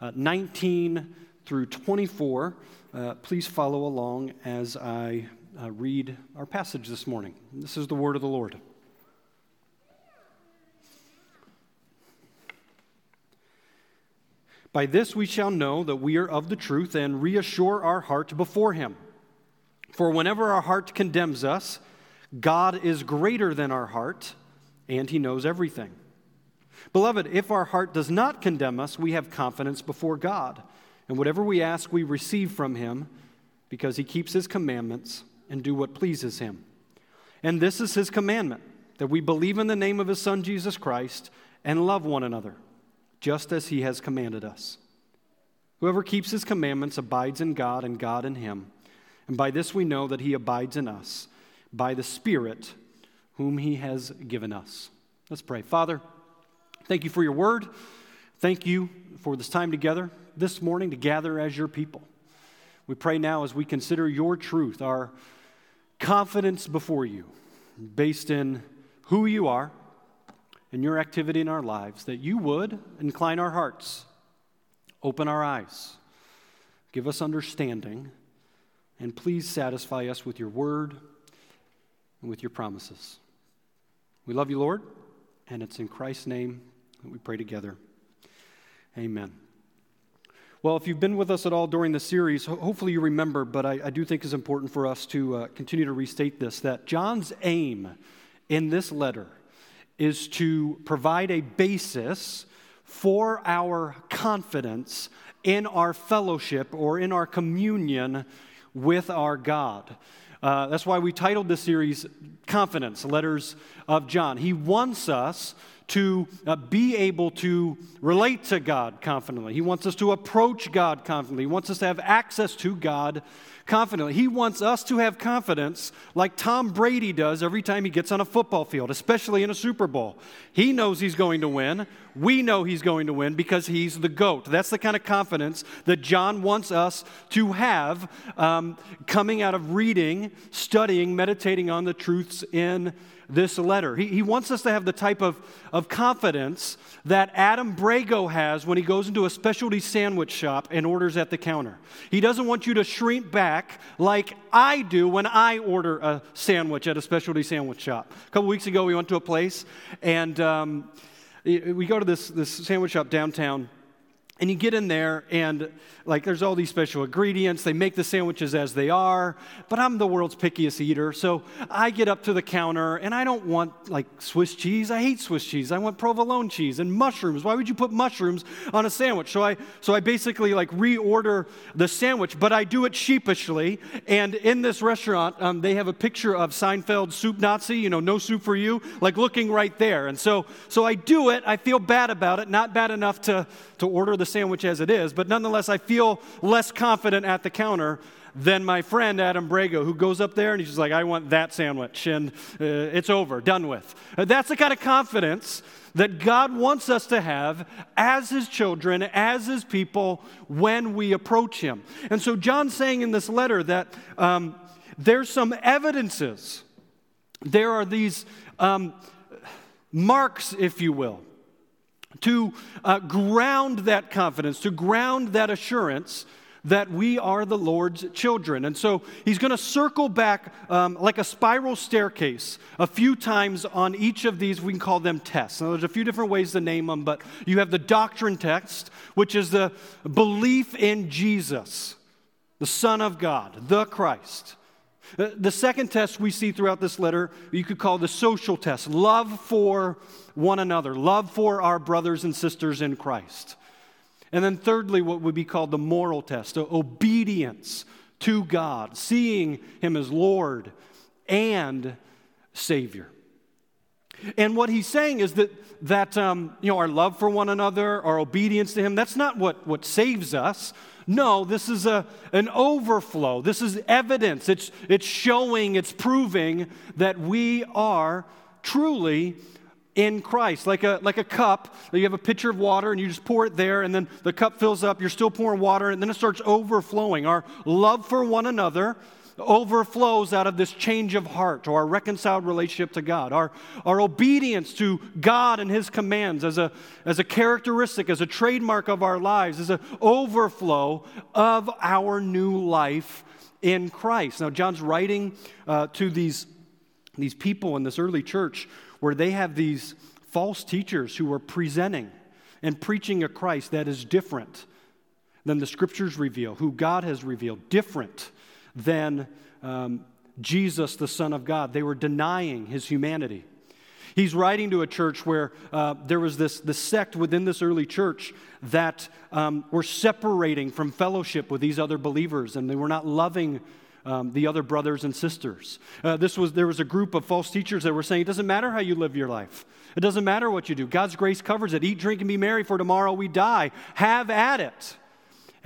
uh, 19 through 24. Uh, please follow along as I uh, read our passage this morning. This is the word of the Lord. By this we shall know that we are of the truth and reassure our heart before Him. For whenever our heart condemns us, God is greater than our heart, and He knows everything. Beloved, if our heart does not condemn us, we have confidence before God. And whatever we ask, we receive from Him, because He keeps His commandments and do what pleases Him. And this is His commandment that we believe in the name of His Son, Jesus Christ, and love one another, just as He has commanded us. Whoever keeps His commandments abides in God, and God in Him. And by this we know that He abides in us, by the Spirit whom He has given us. Let's pray. Father, Thank you for your word. Thank you for this time together this morning to gather as your people. We pray now as we consider your truth, our confidence before you, based in who you are and your activity in our lives, that you would incline our hearts, open our eyes, give us understanding, and please satisfy us with your word and with your promises. We love you, Lord, and it's in Christ's name we pray together. Amen. Well, if you've been with us at all during the series, hopefully you remember, but I, I do think it's important for us to uh, continue to restate this that John's aim in this letter is to provide a basis for our confidence in our fellowship or in our communion with our God. Uh, that's why we titled this series Confidence Letters of John. He wants us to uh, be able to relate to God confidently. He wants us to approach God confidently. He wants us to have access to God confidently. He wants us to have confidence like Tom Brady does every time he gets on a football field, especially in a Super Bowl. He knows he's going to win. We know he's going to win because he's the GOAT. That's the kind of confidence that John wants us to have um, coming out of reading, studying, meditating on the truths in this letter. He, he wants us to have the type of, of confidence that Adam Brago has when he goes into a specialty sandwich shop and orders at the counter. He doesn't want you to shrink back like I do when I order a sandwich at a specialty sandwich shop. A couple weeks ago, we went to a place and um, we go to this, this sandwich shop downtown and you get in there, and like there's all these special ingredients. They make the sandwiches as they are, but I'm the world's pickiest eater. So I get up to the counter, and I don't want like Swiss cheese. I hate Swiss cheese. I want provolone cheese and mushrooms. Why would you put mushrooms on a sandwich? So I, so I basically like reorder the sandwich, but I do it sheepishly. And in this restaurant, um, they have a picture of Seinfeld soup Nazi, you know, no soup for you, like looking right there. And so, so I do it. I feel bad about it, not bad enough to, to order the sandwich as it is, but nonetheless, I feel less confident at the counter than my friend Adam Brago, who goes up there and he's just like, I want that sandwich, and uh, it's over, done with. Uh, that's the kind of confidence that God wants us to have as His children, as His people, when we approach Him. And so, John's saying in this letter that um, there's some evidences, there are these um, marks, if you will to uh, ground that confidence, to ground that assurance that we are the Lord's children. And so he's going to circle back um, like a spiral staircase a few times on each of these. We can call them tests. Now, there's a few different ways to name them, but you have the doctrine test, which is the belief in Jesus, the Son of God, the Christ. Uh, the second test we see throughout this letter, you could call the social test love for one another, love for our brothers and sisters in Christ. And then, thirdly, what would be called the moral test obedience to God, seeing Him as Lord and Savior. And what he's saying is that, that um, you know, our love for one another, our obedience to Him, that's not what, what saves us. No, this is a, an overflow. This is evidence. It's, it's showing, it's proving that we are truly in Christ. Like a, like a cup, you have a pitcher of water and you just pour it there, and then the cup fills up, you're still pouring water, and then it starts overflowing. Our love for one another overflows out of this change of heart or our reconciled relationship to God, our, our obedience to God and His commands as a, as a characteristic, as a trademark of our lives, as an overflow of our new life in Christ. Now, John's writing uh, to these, these people in this early church where they have these false teachers who are presenting and preaching a Christ that is different than the scriptures reveal, who God has revealed, different than um, Jesus, the Son of God. They were denying his humanity. He's writing to a church where uh, there was this, this sect within this early church that um, were separating from fellowship with these other believers, and they were not loving um, the other brothers and sisters. Uh, this was, there was a group of false teachers that were saying it doesn't matter how you live your life, it doesn't matter what you do. God's grace covers it. Eat, drink, and be merry, for tomorrow we die. Have at it.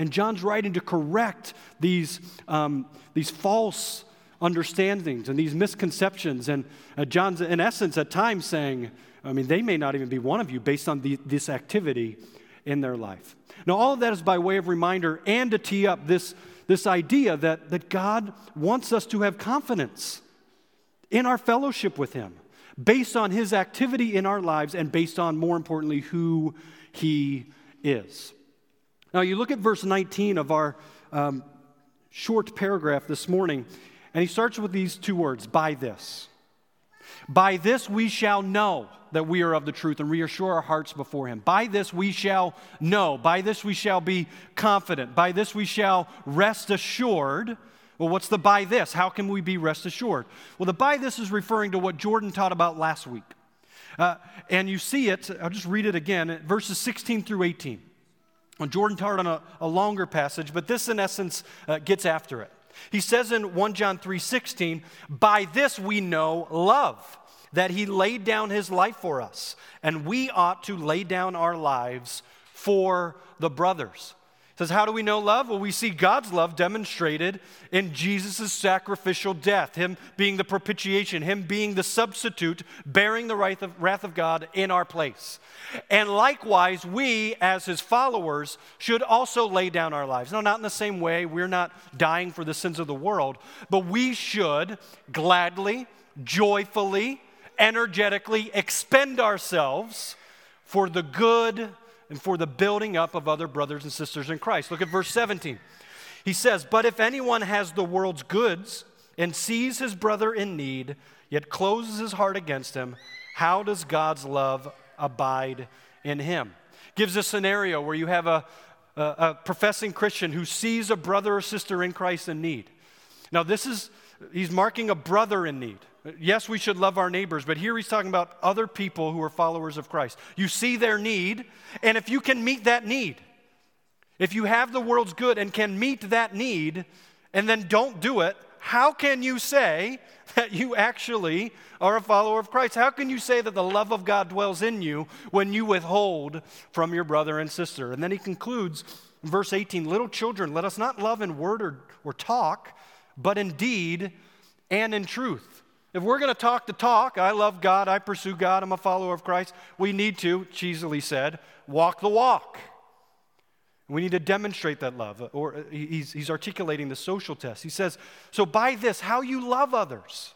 And John's writing to correct these, um, these false understandings and these misconceptions. And uh, John's, in essence, at times saying, I mean, they may not even be one of you based on the, this activity in their life. Now, all of that is by way of reminder and to tee up this, this idea that, that God wants us to have confidence in our fellowship with Him based on His activity in our lives and based on, more importantly, who He is. Now, you look at verse 19 of our um, short paragraph this morning, and he starts with these two words by this. By this we shall know that we are of the truth and reassure our hearts before him. By this we shall know. By this we shall be confident. By this we shall rest assured. Well, what's the by this? How can we be rest assured? Well, the by this is referring to what Jordan taught about last week. Uh, and you see it, I'll just read it again, verses 16 through 18. Well, Jordan taught on a, a, longer passage, but this in essence uh, gets after it. He says in 1 John 3:16, "By this we know love, that he laid down his life for us, and we ought to lay down our lives for the brothers." Says, How do we know love? Well, we see God's love demonstrated in Jesus' sacrificial death, Him being the propitiation, Him being the substitute, bearing the wrath of, wrath of God in our place. And likewise, we, as His followers, should also lay down our lives. No, not in the same way, we're not dying for the sins of the world, but we should gladly, joyfully, energetically expend ourselves for the good and for the building up of other brothers and sisters in Christ. Look at verse 17. He says, But if anyone has the world's goods and sees his brother in need, yet closes his heart against him, how does God's love abide in him? Gives a scenario where you have a, a, a professing Christian who sees a brother or sister in Christ in need. Now, this is, he's marking a brother in need. Yes, we should love our neighbors, but here he's talking about other people who are followers of Christ. You see their need, and if you can meet that need, if you have the world's good and can meet that need, and then don't do it, how can you say that you actually are a follower of Christ? How can you say that the love of God dwells in you when you withhold from your brother and sister? And then he concludes, verse 18 Little children, let us not love in word or, or talk, but in deed and in truth. If we're going to talk the talk, I love God, I pursue God, I'm a follower of Christ, we need to, cheesily said, walk the walk. We need to demonstrate that love. Or uh, he's, he's articulating the social test. He says, So by this, how you love others,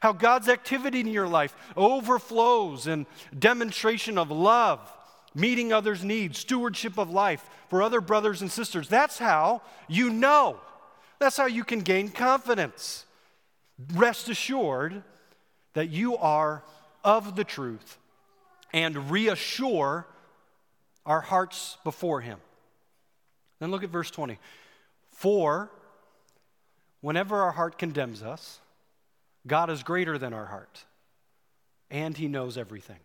how God's activity in your life overflows in demonstration of love, meeting others' needs, stewardship of life for other brothers and sisters. That's how you know. That's how you can gain confidence rest assured that you are of the truth and reassure our hearts before Him. Then look at verse 20. For whenever our heart condemns us, God is greater than our heart, and He knows everything.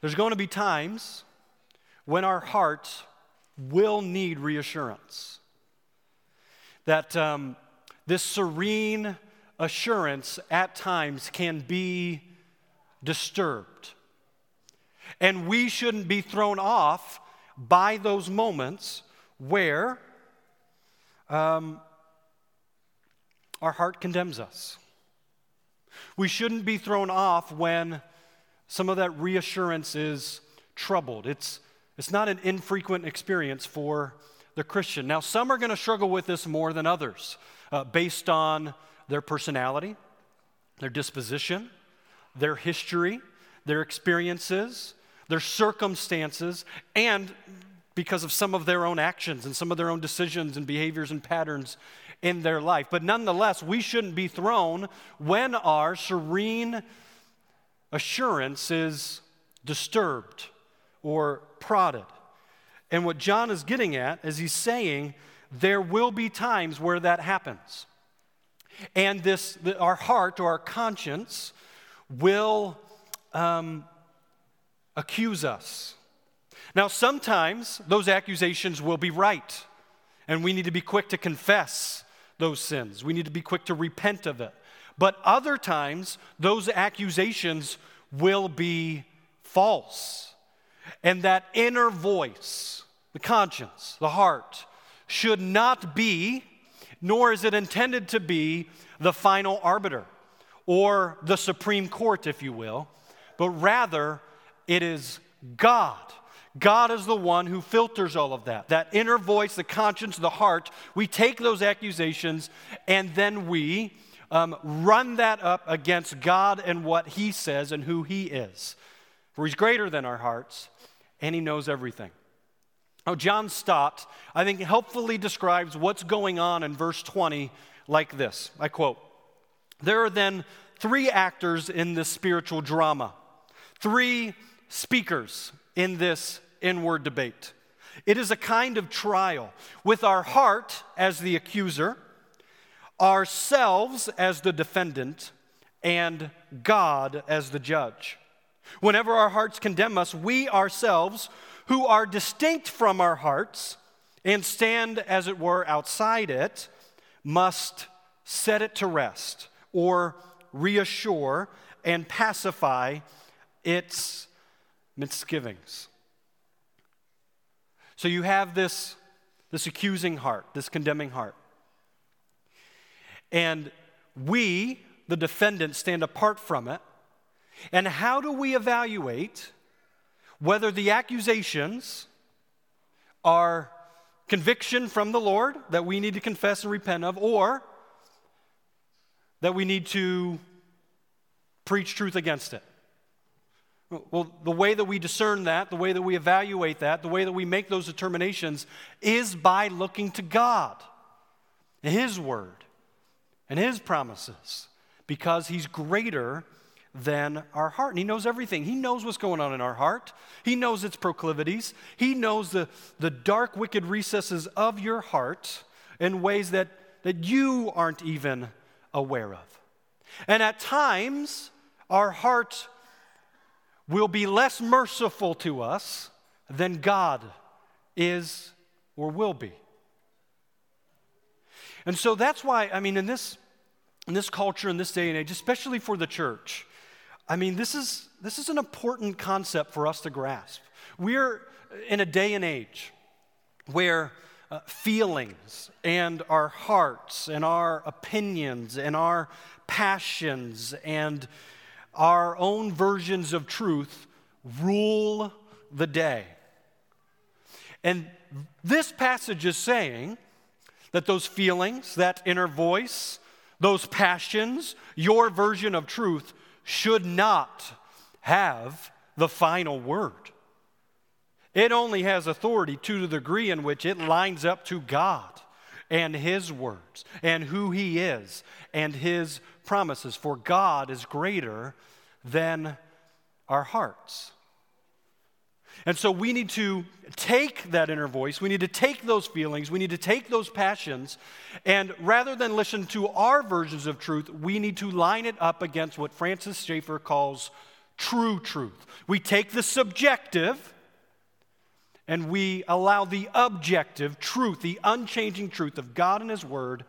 There's going to be times when our hearts will need reassurance. That um, this serene assurance at times can be disturbed. And we shouldn't be thrown off by those moments where um, our heart condemns us. We shouldn't be thrown off when some of that reassurance is troubled. It's, it's not an infrequent experience for the Christian. Now, some are going to struggle with this more than others uh, based on their personality, their disposition, their history, their experiences, their circumstances, and because of some of their own actions and some of their own decisions and behaviors and patterns in their life. But nonetheless, we shouldn't be thrown when our serene assurance is disturbed or prodded. And what John is getting at is he's saying there will be times where that happens. And this, our heart or our conscience will um, accuse us. Now, sometimes those accusations will be right, and we need to be quick to confess those sins. We need to be quick to repent of it. But other times, those accusations will be false. And that inner voice, the conscience, the heart, should not be, nor is it intended to be, the final arbiter or the Supreme Court, if you will, but rather it is God. God is the one who filters all of that. That inner voice, the conscience, the heart, we take those accusations and then we um, run that up against God and what He says and who He is. For He's greater than our hearts and He knows everything. Now, John Stott, I think, helpfully describes what's going on in verse 20 like this I quote, There are then three actors in this spiritual drama, three speakers in this inward debate. It is a kind of trial with our heart as the accuser ourselves as the defendant, and God as the judge. Whenever our hearts condemn us, we ourselves, who are distinct from our hearts and stand, as it were, outside it, must set it to rest or reassure and pacify its misgivings. So you have this, this accusing heart, this condemning heart. And we, the defendant, stand apart from it. And how do we evaluate whether the accusations are conviction from the Lord that we need to confess and repent of, or that we need to preach truth against it? Well, the way that we discern that, the way that we evaluate that, the way that we make those determinations is by looking to God, His Word and His promises because He's greater than our heart. And He knows everything. He knows what's going on in our heart, He knows its proclivities, He knows the, the dark, wicked recesses of your heart in ways that, that you aren't even aware of. And at times, our heart will be less merciful to us than God is or will be. And so that's why, I mean, in this, in this culture, in this day and age, especially for the church, I mean, this is, this is an important concept for us to grasp. We're in a day and age where uh, feelings and our hearts and our opinions and our passions and our own versions of truth rule the day. And this passage is saying that those feelings, that inner voice, those passions, your version of truth should not have the final word. It only has authority to the degree in which it lines up to God and His words and who He is and His promises. For God is greater than our hearts. And so we need to take that inner voice, we need to take those feelings, we need to take those passions, and rather than listen to our versions of truth, we need to line it up against what Francis Schaeffer calls true truth. We take the subjective and we allow the objective truth, the unchanging truth of God and His Word,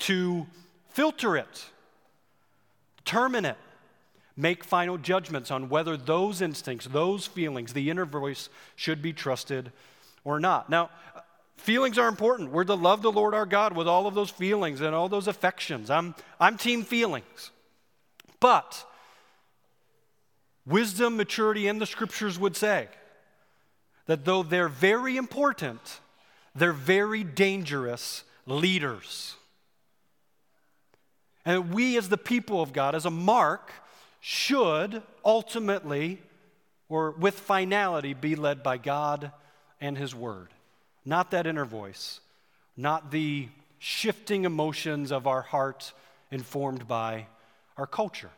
to filter it, determine it, make final judgments on whether those instincts, those feelings, the inner voice should be trusted or not. Now, feelings are important. We're to love the Lord our God with all of those feelings and all those affections. I'm, I'm team feelings. But wisdom, maturity, and the scriptures would say that though they're very important, they're very dangerous leaders. And we, as the people of God, as a mark, should ultimately or with finality be led by God and His Word. Not that inner voice, not the shifting emotions of our heart informed by our culture.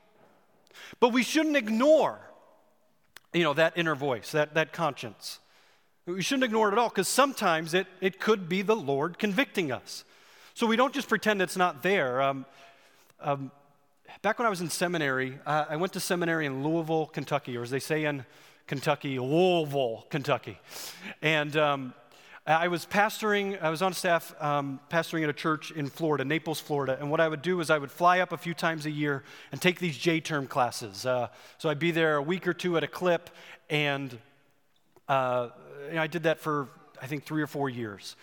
But we shouldn't ignore, you know, that inner voice, that, that conscience. We shouldn't ignore it at all because sometimes it, it could be the Lord convicting us. So we don't just pretend it's not there. Um, um, back when I was in seminary, uh, I went to seminary in Louisville, Kentucky, or as they say in Kentucky, Louisville, Kentucky. And um, I was pastoring, I was on staff um, pastoring at a church in Florida, Naples, Florida. And what I would do is I would fly up a few times a year and take these J term classes. Uh, so I'd be there a week or two at a clip. And uh, I did that for, I think, three or four years.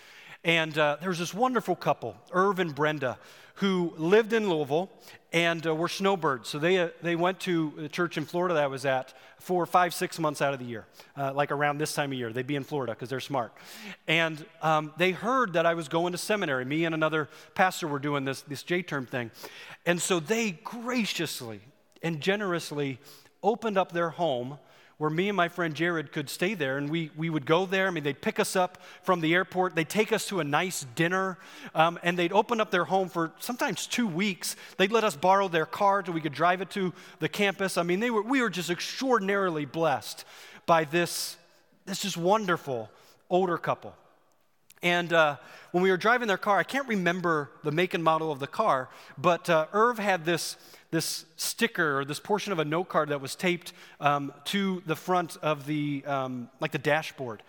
And uh, there was this wonderful couple, Irv and Brenda, who lived in Louisville and uh, were snowbirds. So they, uh, they went to the church in Florida that I was at for five, six months out of the year, uh, like around this time of year. They'd be in Florida because they're smart. And um, they heard that I was going to seminary. Me and another pastor were doing this, this J term thing. And so they graciously and generously opened up their home where me and my friend Jared could stay there, and we, we would go there. I mean, they'd pick us up from the airport, they'd take us to a nice dinner, um, and they'd open up their home for sometimes two weeks. They'd let us borrow their car so we could drive it to the campus. I mean, they were, we were just extraordinarily blessed by this, this just wonderful older couple. And uh, when we were driving their car, I can't remember the make and model of the car, but uh, Irv had this this sticker or this portion of a note card that was taped um, to the front of the um, like the dashboard.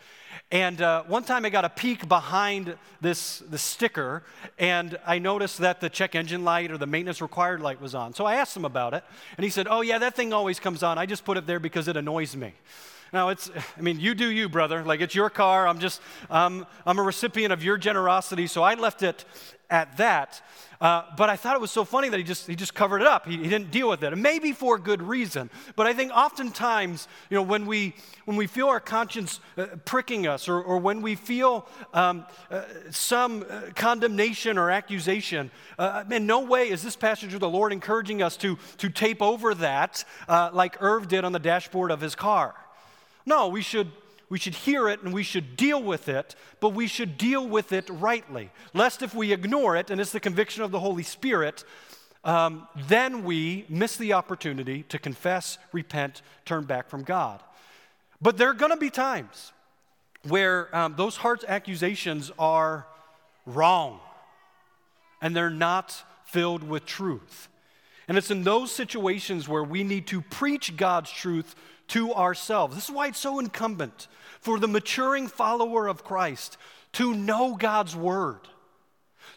And uh, one time i got a peek behind this the sticker and i noticed that the check engine light or the maintenance required light was on. So i asked him about it and he said oh yeah that thing always comes on. I just put it there because it annoys me now it's i mean you do you brother like it's your car i'm just um, i'm a recipient of your generosity so i left it at that. Uh, but I thought it was so funny that he just, he just covered it up. He, he didn't deal with it. And maybe for a good reason. But I think oftentimes, you know, when we, when we feel our conscience uh, pricking us or, or when we feel um, uh, some uh, condemnation or accusation, uh, in no way is this passage of the Lord encouraging us to, to tape over that uh, like Irv did on the dashboard of his car. No, we should we should hear it and we should deal with it, but we should deal with it rightly. Lest if we ignore it, and it's the conviction of the Holy Spirit, um, then we miss the opportunity to confess, repent, turn back from God. But there are going to be times where um, those heart accusations are wrong and they're not filled with truth. And it's in those situations where we need to preach God's truth to ourselves. This is why it's so incumbent for the maturing follower of Christ to know God's word,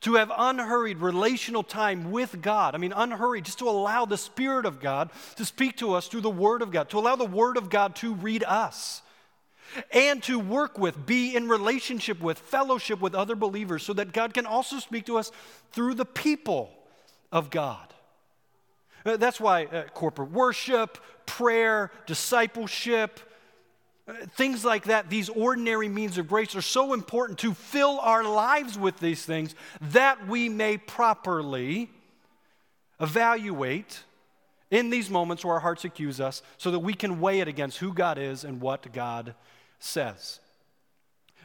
to have unhurried relational time with God. I mean, unhurried, just to allow the Spirit of God to speak to us through the Word of God, to allow the Word of God to read us. And to work with, be in relationship with, fellowship with other believers so that God can also speak to us through the people of God. Uh, that's why uh, corporate worship, prayer, discipleship, uh, things like that, these ordinary means of grace are so important to fill our lives with these things that we may properly evaluate in these moments where our hearts accuse us so that we can weigh it against who God is and what God says.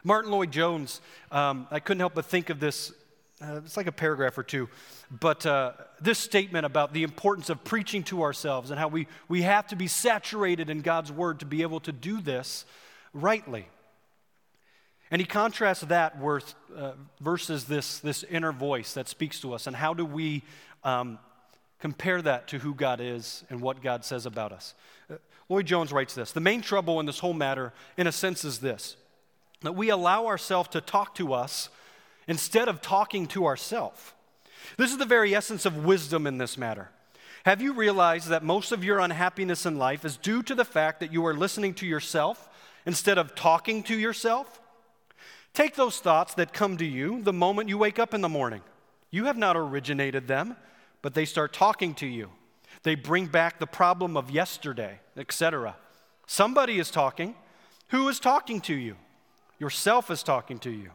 Martyn Lloyd-Jones, um, I couldn't help but think of this uh, it's like a paragraph or two. But uh, this statement about the importance of preaching to ourselves and how we, we have to be saturated in God's word to be able to do this rightly. And he contrasts that with, uh, versus this, this inner voice that speaks to us. And how do we um, compare that to who God is and what God says about us? Uh, Lloyd-Jones writes this The main trouble in this whole matter, in a sense, is this that we allow ourselves to talk to us instead of talking to ourselves. This is the very essence of wisdom in this matter. Have you realized that most of your unhappiness in life is due to the fact that you are listening to yourself instead of talking to yourself? Take those thoughts that come to you the moment you wake up in the morning. You have not originated them, but they start talking to you. They bring back the problem of yesterday, etc. Somebody is talking. Who is talking to you? Yourself is talking to you.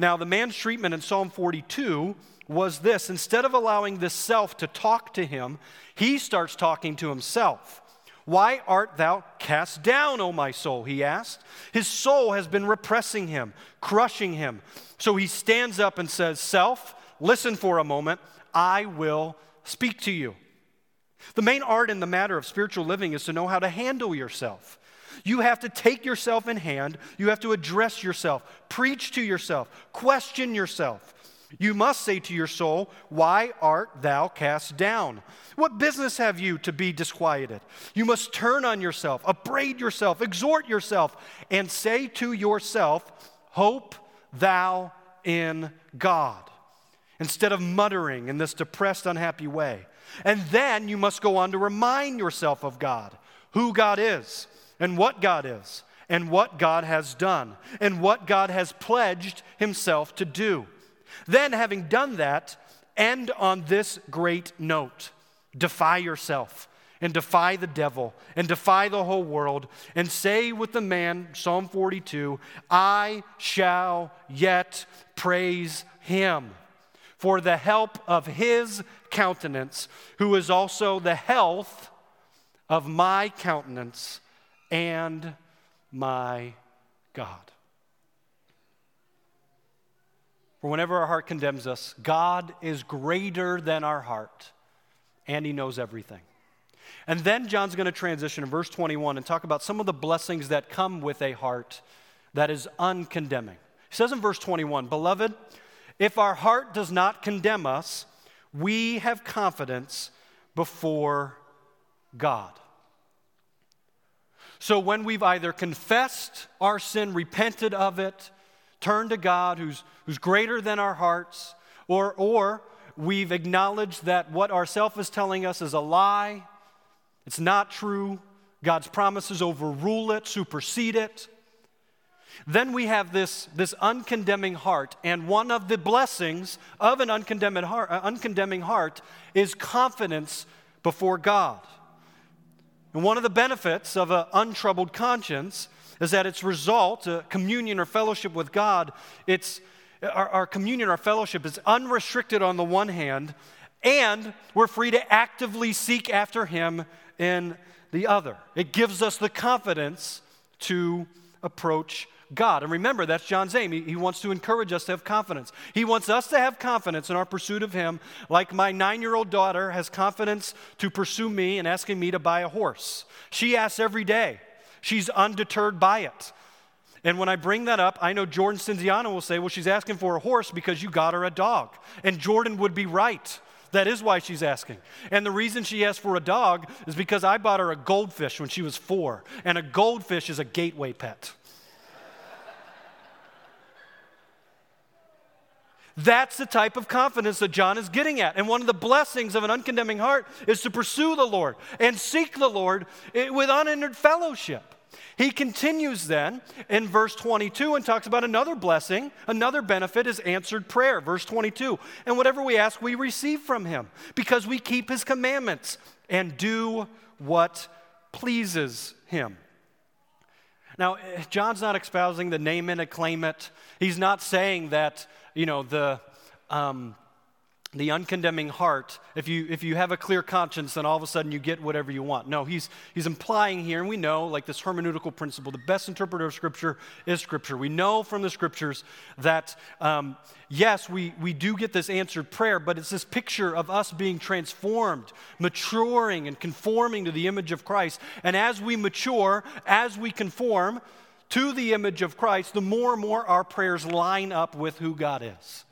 Now, the man's treatment in Psalm 42 was this instead of allowing this self to talk to him, he starts talking to himself. Why art thou cast down, O my soul? He asked. His soul has been repressing him, crushing him. So he stands up and says, Self, listen for a moment. I will speak to you. The main art in the matter of spiritual living is to know how to handle yourself. You have to take yourself in hand. You have to address yourself, preach to yourself, question yourself. You must say to your soul, Why art thou cast down? What business have you to be disquieted? You must turn on yourself, upbraid yourself, exhort yourself, and say to yourself, Hope thou in God, instead of muttering in this depressed, unhappy way. And then you must go on to remind yourself of God, who God is, and what God is, and what God has done, and what God has pledged himself to do. Then, having done that, end on this great note defy yourself and defy the devil and defy the whole world and say with the man, Psalm 42, I shall yet praise him for the help of his countenance, who is also the health of my countenance and my God. For whenever our heart condemns us, God is greater than our heart, and He knows everything. And then John's going to transition in verse 21 and talk about some of the blessings that come with a heart that is uncondemning. He says in verse 21 Beloved, if our heart does not condemn us, we have confidence before God. So when we've either confessed our sin, repented of it, turned to God who's, who's greater than our hearts, or, or we've acknowledged that what our self is telling us is a lie, it's not true, God's promises overrule it, supersede it. Then we have this, this uncondemning heart, and one of the blessings of an uncondemning heart, uh, uncondemning heart is confidence before God. And one of the benefits of an untroubled conscience is that its result, uh, communion or fellowship with God, it's, our, our communion, our fellowship is unrestricted on the one hand, and we're free to actively seek after Him in the other. It gives us the confidence to approach God. And remember, that's John's aim. He, he, wants to encourage us to have confidence. He wants us to have confidence in our pursuit of Him, like my nine year old daughter has confidence to pursue me and asking me to buy a horse. She asks every day, she's undeterred by it. And when I bring that up, I know Jordan Cinziano will say, Well, she's asking for a horse because you got her a dog. And Jordan would be right. That is why she's asking. And the reason she asked for a dog is because I bought her a goldfish when she was four. And a goldfish is a gateway pet. That's the type of confidence that John is getting at. And one of the blessings of an uncondemning heart is to pursue the Lord and seek the Lord with unhindered fellowship. He continues then in verse 22 and talks about another blessing, another benefit is answered prayer. Verse 22 And whatever we ask, we receive from him because we keep his commandments and do what pleases him. Now, John's not espousing the name and claim it. He's not saying that you know, the, um, the uncondemning heart, if you, if you have a clear conscience, then all of a sudden you get whatever you want. No, he's, he's implying here, and we know, like this hermeneutical principle, the best interpreter of Scripture is Scripture. We know from the Scriptures that, um, yes, we, we do get this answered prayer, but it's this picture of us being transformed, maturing, and conforming to the image of Christ. And as we mature, as we conform, to the image of Christ, the more and more our prayers line up with who God is.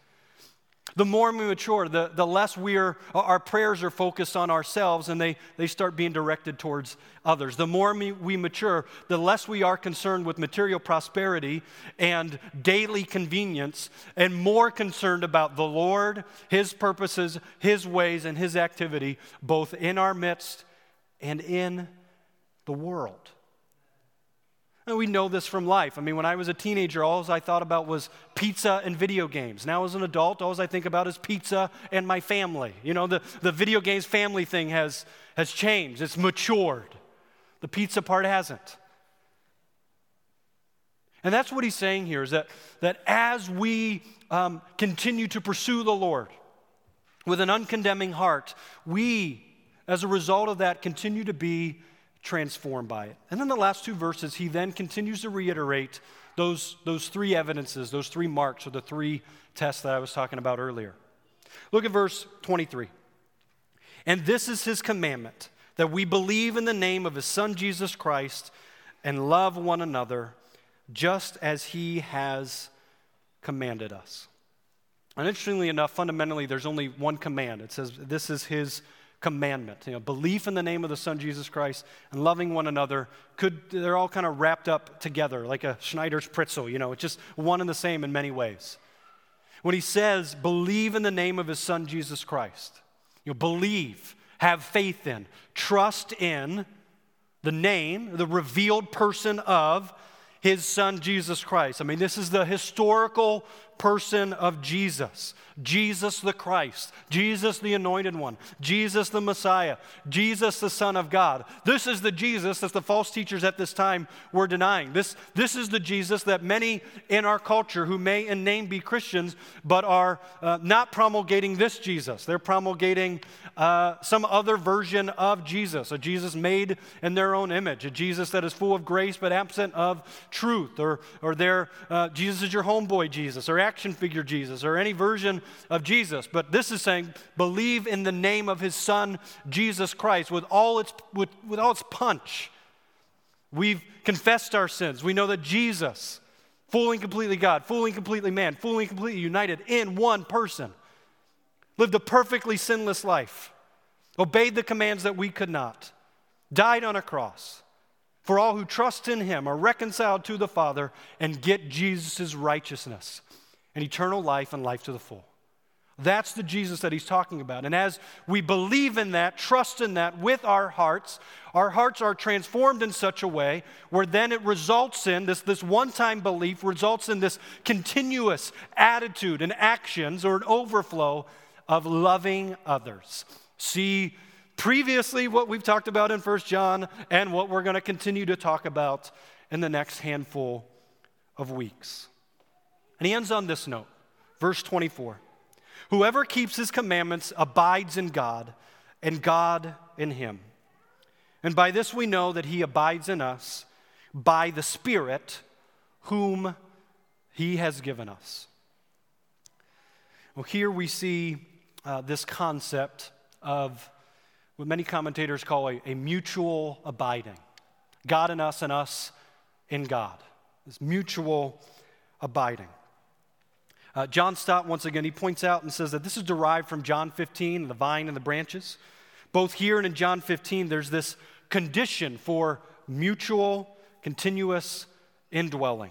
The more we mature, the, the less we are, our prayers are focused on ourselves and they, they start being directed towards others. The more we, we mature, the less we are concerned with material prosperity and daily convenience, and more concerned about the Lord, His purposes, His ways, and His activity, both in our midst and in the world. We know this from life. I mean, when I was a teenager, all I thought about was pizza and video games. Now, as an adult, all I think about is pizza and my family. You know, the, the video games family thing has, has changed, it's matured. The pizza part hasn't. And that's what he's saying here is that, that as we um, continue to pursue the Lord with an uncondemning heart, we, as a result of that, continue to be transformed by it. And then the last two verses, he then continues to reiterate those, those three evidences, those three marks, or the three tests that I was talking about earlier. Look at verse 23. And this is his commandment that we believe in the name of his Son Jesus Christ and love one another just as he has commanded us. And interestingly enough, fundamentally, there's only one command. It says, This is his commandment. You know, belief in the name of the Son Jesus Christ and loving one another could they're all kind of wrapped up together like a Snyder's pretzel, you know, it's just one and the same in many ways. When he says, believe in the name of his son Jesus Christ, you know, believe, have faith in, trust in the name, the revealed person of his son Jesus Christ. I mean, this is the historical person of Jesus. Jesus the Christ, Jesus the Anointed One, Jesus the Messiah, Jesus the Son of God. This is the Jesus that the false teachers at this time were denying. This, this is the Jesus that many in our culture who may in name be Christians but are uh, not promulgating this Jesus. They're promulgating uh, some other version of Jesus, a Jesus made in their own image, a Jesus that is full of grace but absent of truth, or, or their uh, Jesus is your homeboy Jesus, or action figure Jesus, or any version of Jesus. But this is saying, believe in the name of his son, Jesus Christ, with all its, with, with all its punch. We've confessed our sins. We know that Jesus, fully and completely God, fully and completely man, fully and completely united in one person, lived a perfectly sinless life, obeyed the commands that we could not, died on a cross. For all who trust in him are reconciled to the Father and get Jesus' righteousness and eternal life and life to the full. That's the Jesus that he's talking about. And as we believe in that, trust in that with our hearts, our hearts are transformed in such a way where then it results in this, this one time belief, results in this continuous attitude and actions or an overflow of loving others. See previously what we've talked about in First John and what we're going to continue to talk about in the next handful of weeks. And he ends on this note, verse 24. Whoever keeps his commandments abides in God, and God in him. And by this we know that he abides in us by the Spirit whom he has given us. Well, here we see uh, this concept of what many commentators call a, a mutual abiding God in us and us in God. This mutual abiding. Uh, John Stott, once again, he points out and says that this is derived from John 15, the vine and the branches. Both here and in John 15, there's this condition for mutual, continuous indwelling.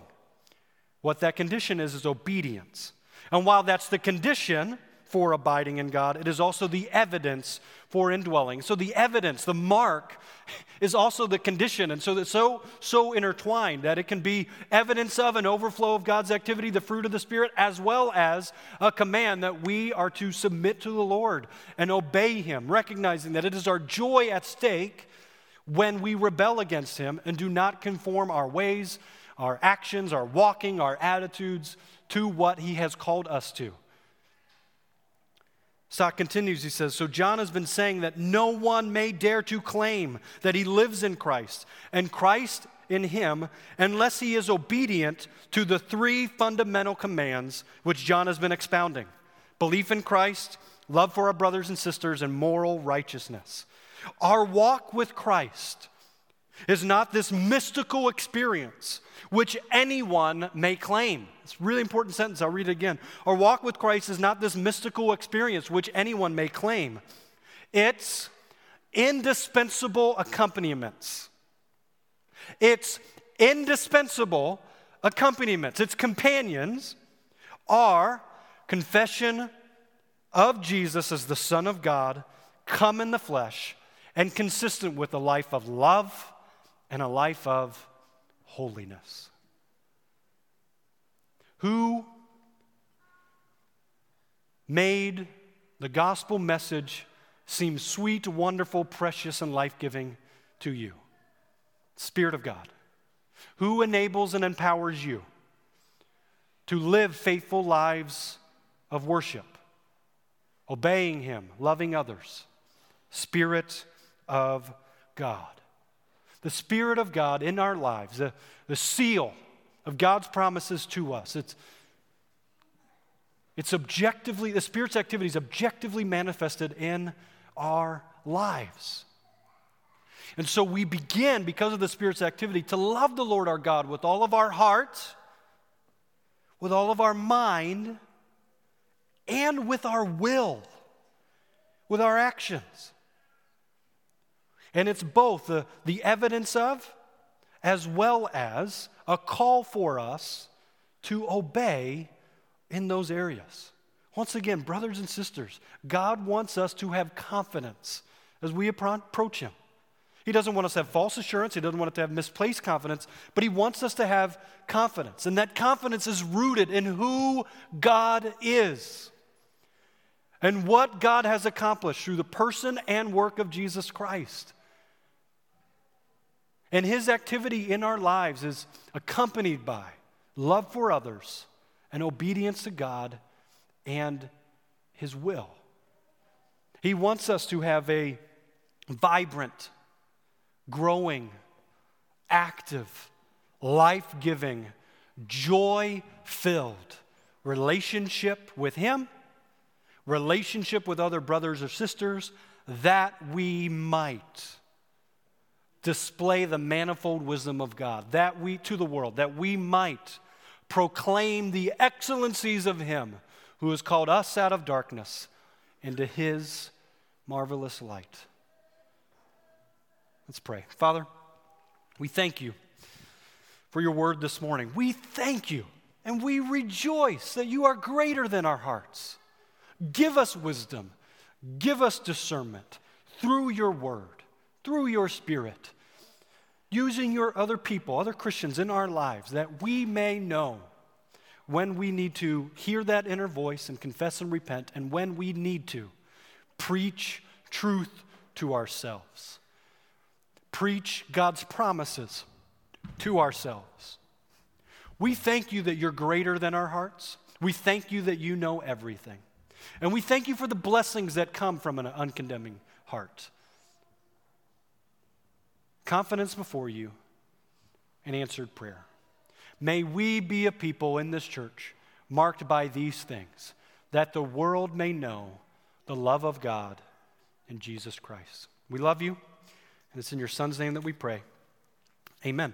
What that condition is, is obedience. And while that's the condition, for abiding in God, it is also the evidence for indwelling. So the evidence, the mark, is also the condition. And so it's so, so intertwined that it can be evidence of an overflow of God's activity, the fruit of the Spirit, as well as a command that we are to submit to the Lord and obey Him, recognizing that it is our joy at stake when we rebel against Him and do not conform our ways, our actions, our walking, our attitudes to what He has called us to. Stott continues, he says, So John has been saying that no one may dare to claim that he lives in Christ and Christ in him unless he is obedient to the three fundamental commands which John has been expounding belief in Christ, love for our brothers and sisters, and moral righteousness. Our walk with Christ is not this mystical experience which anyone may claim. It's a really important sentence. I'll read it again. Our walk with Christ is not this mystical experience which anyone may claim, it's indispensable accompaniments. It's indispensable accompaniments. Its companions are confession of Jesus as the Son of God, come in the flesh, and consistent with a life of love and a life of holiness. Who made the gospel message seem sweet, wonderful, precious, and life giving to you? Spirit of God. Who enables and empowers you to live faithful lives of worship, obeying Him, loving others? Spirit of God. The Spirit of God in our lives, the, the seal of God's promises to us. It's, it's objectively, the Spirit's activity is objectively manifested in our lives. And so we begin, because of the Spirit's activity, to love the Lord our God with all of our heart, with all of our mind, and with our will, with our actions. And it's both the, the evidence of as well as a call for us to obey in those areas. Once again, brothers and sisters, God wants us to have confidence as we approach Him. He doesn't want us to have false assurance. He doesn't want us to have misplaced confidence, but He wants us to have confidence. And that confidence is rooted in who God is and what God has accomplished through the person and work of Jesus Christ. And His activity in our lives is accompanied by love for others and obedience to God and His will. He wants us to have a vibrant, growing, active, life giving, joy filled relationship with Him, relationship with other brothers or sisters, that we might display the manifold wisdom of God, that we to the world, that we might proclaim the excellencies of Him who has called us out of darkness into His marvelous light. Let's pray. Father, we thank you for your word this morning. We thank you and we rejoice that you are greater than our hearts. Give us wisdom, give us discernment through your word, through your spirit, using your other people, other Christians in our lives, that we may know when we need to hear that inner voice and confess and repent, and when we need to preach truth to ourselves preach God's promises to ourselves. We thank you that you're greater than our hearts. We thank you that you know everything. And we thank you for the blessings that come from an uncondemning heart. Confidence before you and answered prayer. May we be a people in this church marked by these things, that the world may know the love of God in Jesus Christ. We love you. And it's in your Son's name that we pray. Amen.